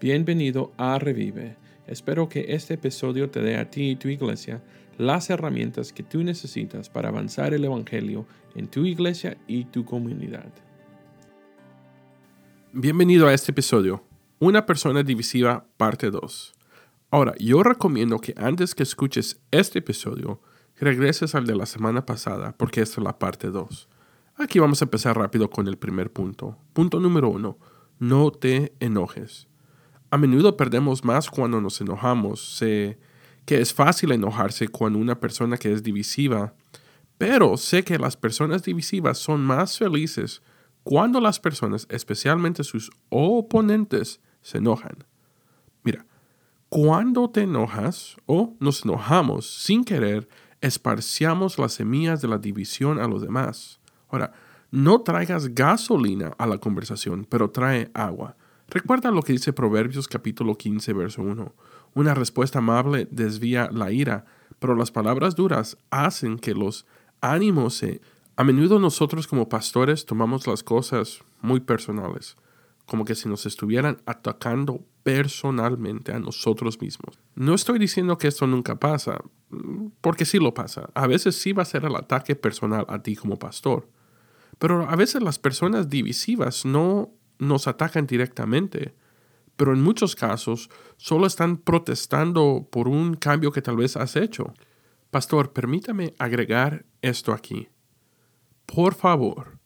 Bienvenido a Revive. Espero que este episodio te dé a ti y tu iglesia las herramientas que tú necesitas para avanzar el Evangelio en tu iglesia y tu comunidad. Bienvenido a este episodio, Una persona divisiva, parte 2. Ahora, yo recomiendo que antes que escuches este episodio, regreses al de la semana pasada, porque esta es la parte 2. Aquí vamos a empezar rápido con el primer punto. Punto número 1. No te enojes. A menudo perdemos más cuando nos enojamos. Sé que es fácil enojarse con una persona que es divisiva, pero sé que las personas divisivas son más felices cuando las personas, especialmente sus oponentes, se enojan. Mira, cuando te enojas o nos enojamos sin querer, esparciamos las semillas de la división a los demás. Ahora, no traigas gasolina a la conversación, pero trae agua. Recuerda lo que dice Proverbios capítulo 15, verso 1. Una respuesta amable desvía la ira, pero las palabras duras hacen que los ánimos se... A menudo nosotros como pastores tomamos las cosas muy personales, como que si nos estuvieran atacando personalmente a nosotros mismos. No estoy diciendo que esto nunca pasa, porque sí lo pasa. A veces sí va a ser el ataque personal a ti como pastor. Pero a veces las personas divisivas no nos atacan directamente, pero en muchos casos solo están protestando por un cambio que tal vez has hecho. Pastor, permítame agregar esto aquí. Por favor,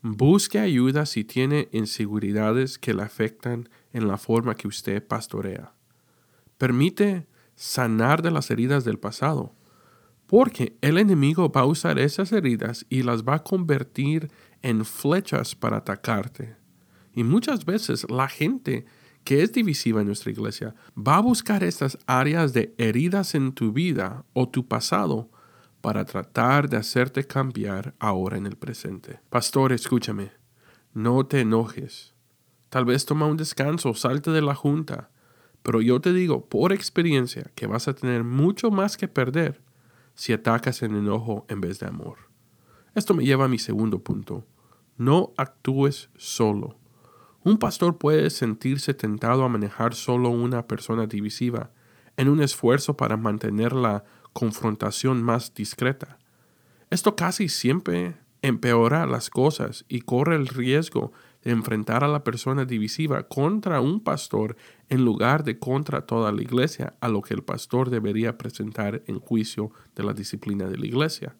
busque ayuda si tiene inseguridades que le afectan en la forma que usted pastorea. Permite sanar de las heridas del pasado, porque el enemigo va a usar esas heridas y las va a convertir en flechas para atacarte. Y muchas veces la gente que es divisiva en nuestra iglesia va a buscar estas áreas de heridas en tu vida o tu pasado para tratar de hacerte cambiar ahora en el presente. Pastor, escúchame, no te enojes. Tal vez toma un descanso, salte de la junta, pero yo te digo por experiencia que vas a tener mucho más que perder si atacas en enojo en vez de amor. Esto me lleva a mi segundo punto. No actúes solo. Un pastor puede sentirse tentado a manejar solo una persona divisiva en un esfuerzo para mantener la confrontación más discreta. Esto casi siempre empeora las cosas y corre el riesgo de enfrentar a la persona divisiva contra un pastor en lugar de contra toda la iglesia, a lo que el pastor debería presentar en juicio de la disciplina de la iglesia.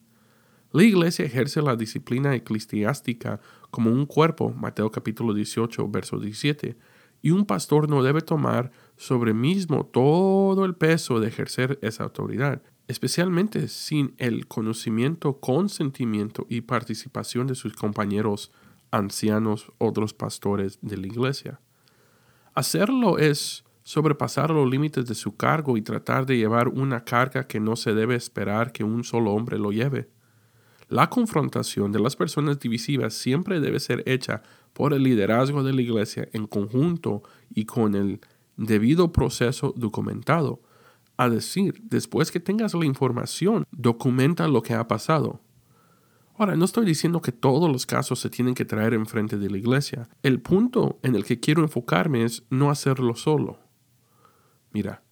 La iglesia ejerce la disciplina eclesiástica como un cuerpo, Mateo capítulo 18, verso 17, y un pastor no debe tomar sobre mismo todo el peso de ejercer esa autoridad, especialmente sin el conocimiento, consentimiento y participación de sus compañeros ancianos, otros pastores de la iglesia. Hacerlo es sobrepasar los límites de su cargo y tratar de llevar una carga que no se debe esperar que un solo hombre lo lleve. La confrontación de las personas divisivas siempre debe ser hecha por el liderazgo de la iglesia en conjunto y con el debido proceso documentado. A decir, después que tengas la información, documenta lo que ha pasado. Ahora, no estoy diciendo que todos los casos se tienen que traer enfrente de la iglesia. El punto en el que quiero enfocarme es no hacerlo solo. Mira,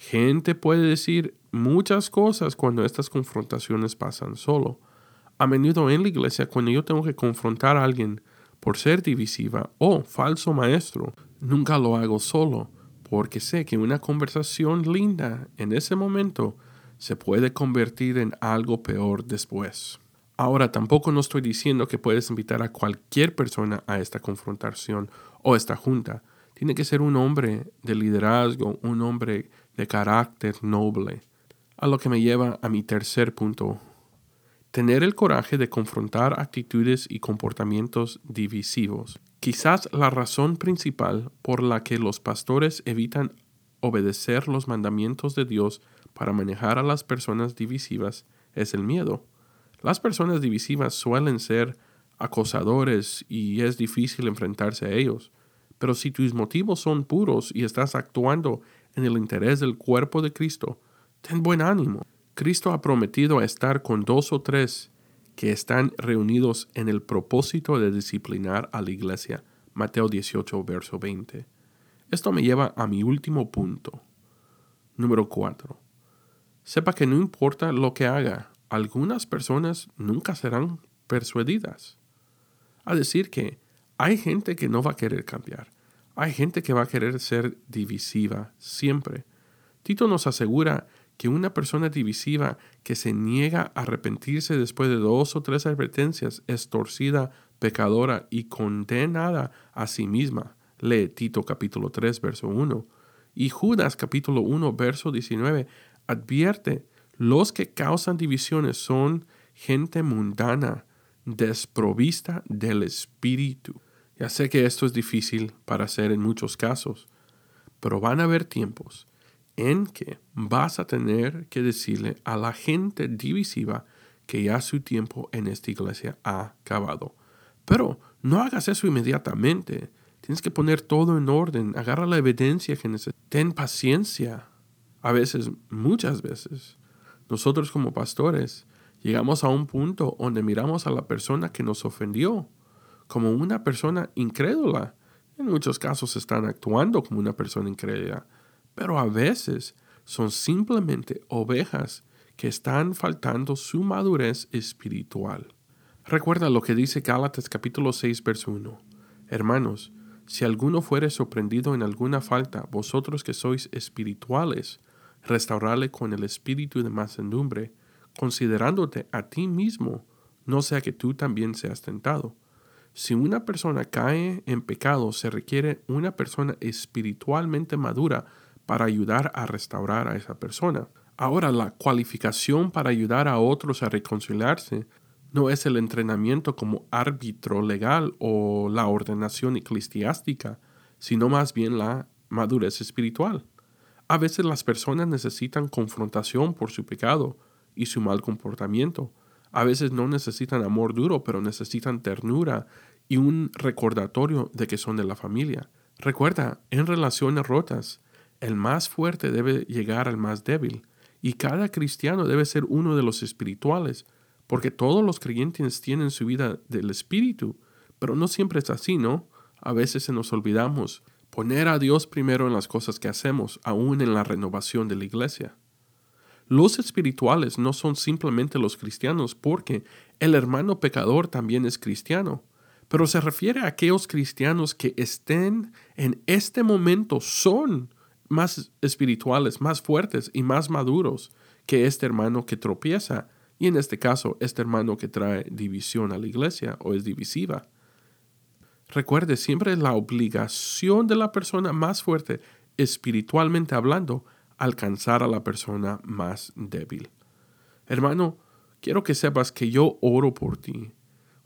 gente puede decir muchas cosas cuando estas confrontaciones pasan solo a menudo en la iglesia, cuando yo tengo que confrontar a alguien por ser divisiva o falso maestro, nunca lo hago solo, porque sé que una conversación linda en ese momento se puede convertir en algo peor después. Ahora tampoco no estoy diciendo que puedes invitar a cualquier persona a esta confrontación o esta junta. Tiene que ser un hombre de liderazgo, un hombre de carácter noble. A lo que me lleva a mi tercer punto tener el coraje de confrontar actitudes y comportamientos divisivos. Quizás la razón principal por la que los pastores evitan obedecer los mandamientos de Dios para manejar a las personas divisivas es el miedo. Las personas divisivas suelen ser acosadores y es difícil enfrentarse a ellos. Pero si tus motivos son puros y estás actuando en el interés del cuerpo de Cristo, ten buen ánimo. Cristo ha prometido estar con dos o tres que están reunidos en el propósito de disciplinar a la iglesia. Mateo 18, verso 20. Esto me lleva a mi último punto. Número 4. Sepa que no importa lo que haga, algunas personas nunca serán persuadidas. A decir que hay gente que no va a querer cambiar. Hay gente que va a querer ser divisiva siempre. Tito nos asegura que una persona divisiva que se niega a arrepentirse después de dos o tres advertencias es torcida, pecadora y condenada a sí misma. Lee Tito capítulo 3, verso 1. Y Judas capítulo 1, verso 19 advierte, los que causan divisiones son gente mundana, desprovista del espíritu. Ya sé que esto es difícil para hacer en muchos casos, pero van a haber tiempos en que vas a tener que decirle a la gente divisiva que ya su tiempo en esta iglesia ha acabado. Pero no hagas eso inmediatamente. Tienes que poner todo en orden, agarra la evidencia que necesitas. Ten paciencia. A veces, muchas veces, nosotros como pastores llegamos a un punto donde miramos a la persona que nos ofendió como una persona incrédula. En muchos casos están actuando como una persona incrédula, pero a veces son simplemente ovejas que están faltando su madurez espiritual. Recuerda lo que dice Gálatas capítulo 6, verso 1. Hermanos, si alguno fuere sorprendido en alguna falta, vosotros que sois espirituales, restaurarle con el espíritu de mansedumbre, considerándote a ti mismo, no sea que tú también seas tentado. Si una persona cae en pecado, se requiere una persona espiritualmente madura para ayudar a restaurar a esa persona. Ahora, la cualificación para ayudar a otros a reconciliarse no es el entrenamiento como árbitro legal o la ordenación eclesiástica, sino más bien la madurez espiritual. A veces las personas necesitan confrontación por su pecado y su mal comportamiento. A veces no necesitan amor duro, pero necesitan ternura y un recordatorio de que son de la familia. Recuerda, en relaciones rotas, el más fuerte debe llegar al más débil, y cada cristiano debe ser uno de los espirituales, porque todos los creyentes tienen su vida del Espíritu, pero no siempre es así, ¿no? A veces se nos olvidamos poner a Dios primero en las cosas que hacemos, aún en la renovación de la iglesia. Los espirituales no son simplemente los cristianos, porque el hermano pecador también es cristiano, pero se refiere a aquellos cristianos que estén en este momento, son más espirituales, más fuertes y más maduros que este hermano que tropieza y en este caso, este hermano que trae división a la iglesia o es divisiva. Recuerde, siempre la obligación de la persona más fuerte, espiritualmente hablando, alcanzar a la persona más débil. Hermano, quiero que sepas que yo oro por ti.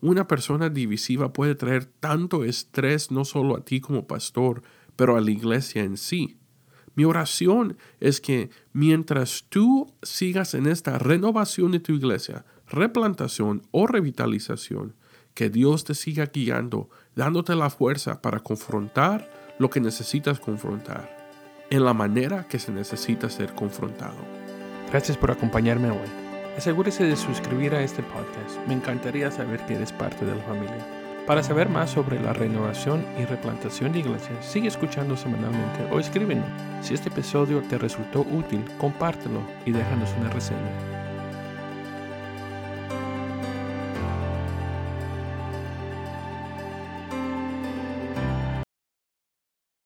Una persona divisiva puede traer tanto estrés no solo a ti como pastor, pero a la iglesia en sí. Mi oración es que mientras tú sigas en esta renovación de tu iglesia, replantación o revitalización, que Dios te siga guiando, dándote la fuerza para confrontar lo que necesitas confrontar, en la manera que se necesita ser confrontado. Gracias por acompañarme hoy. Asegúrese de suscribir a este podcast. Me encantaría saber que eres parte de la familia. Para saber más sobre la renovación y replantación de iglesias, sigue escuchando semanalmente o escríbenos. Si este episodio te resultó útil, compártelo y déjanos una reseña.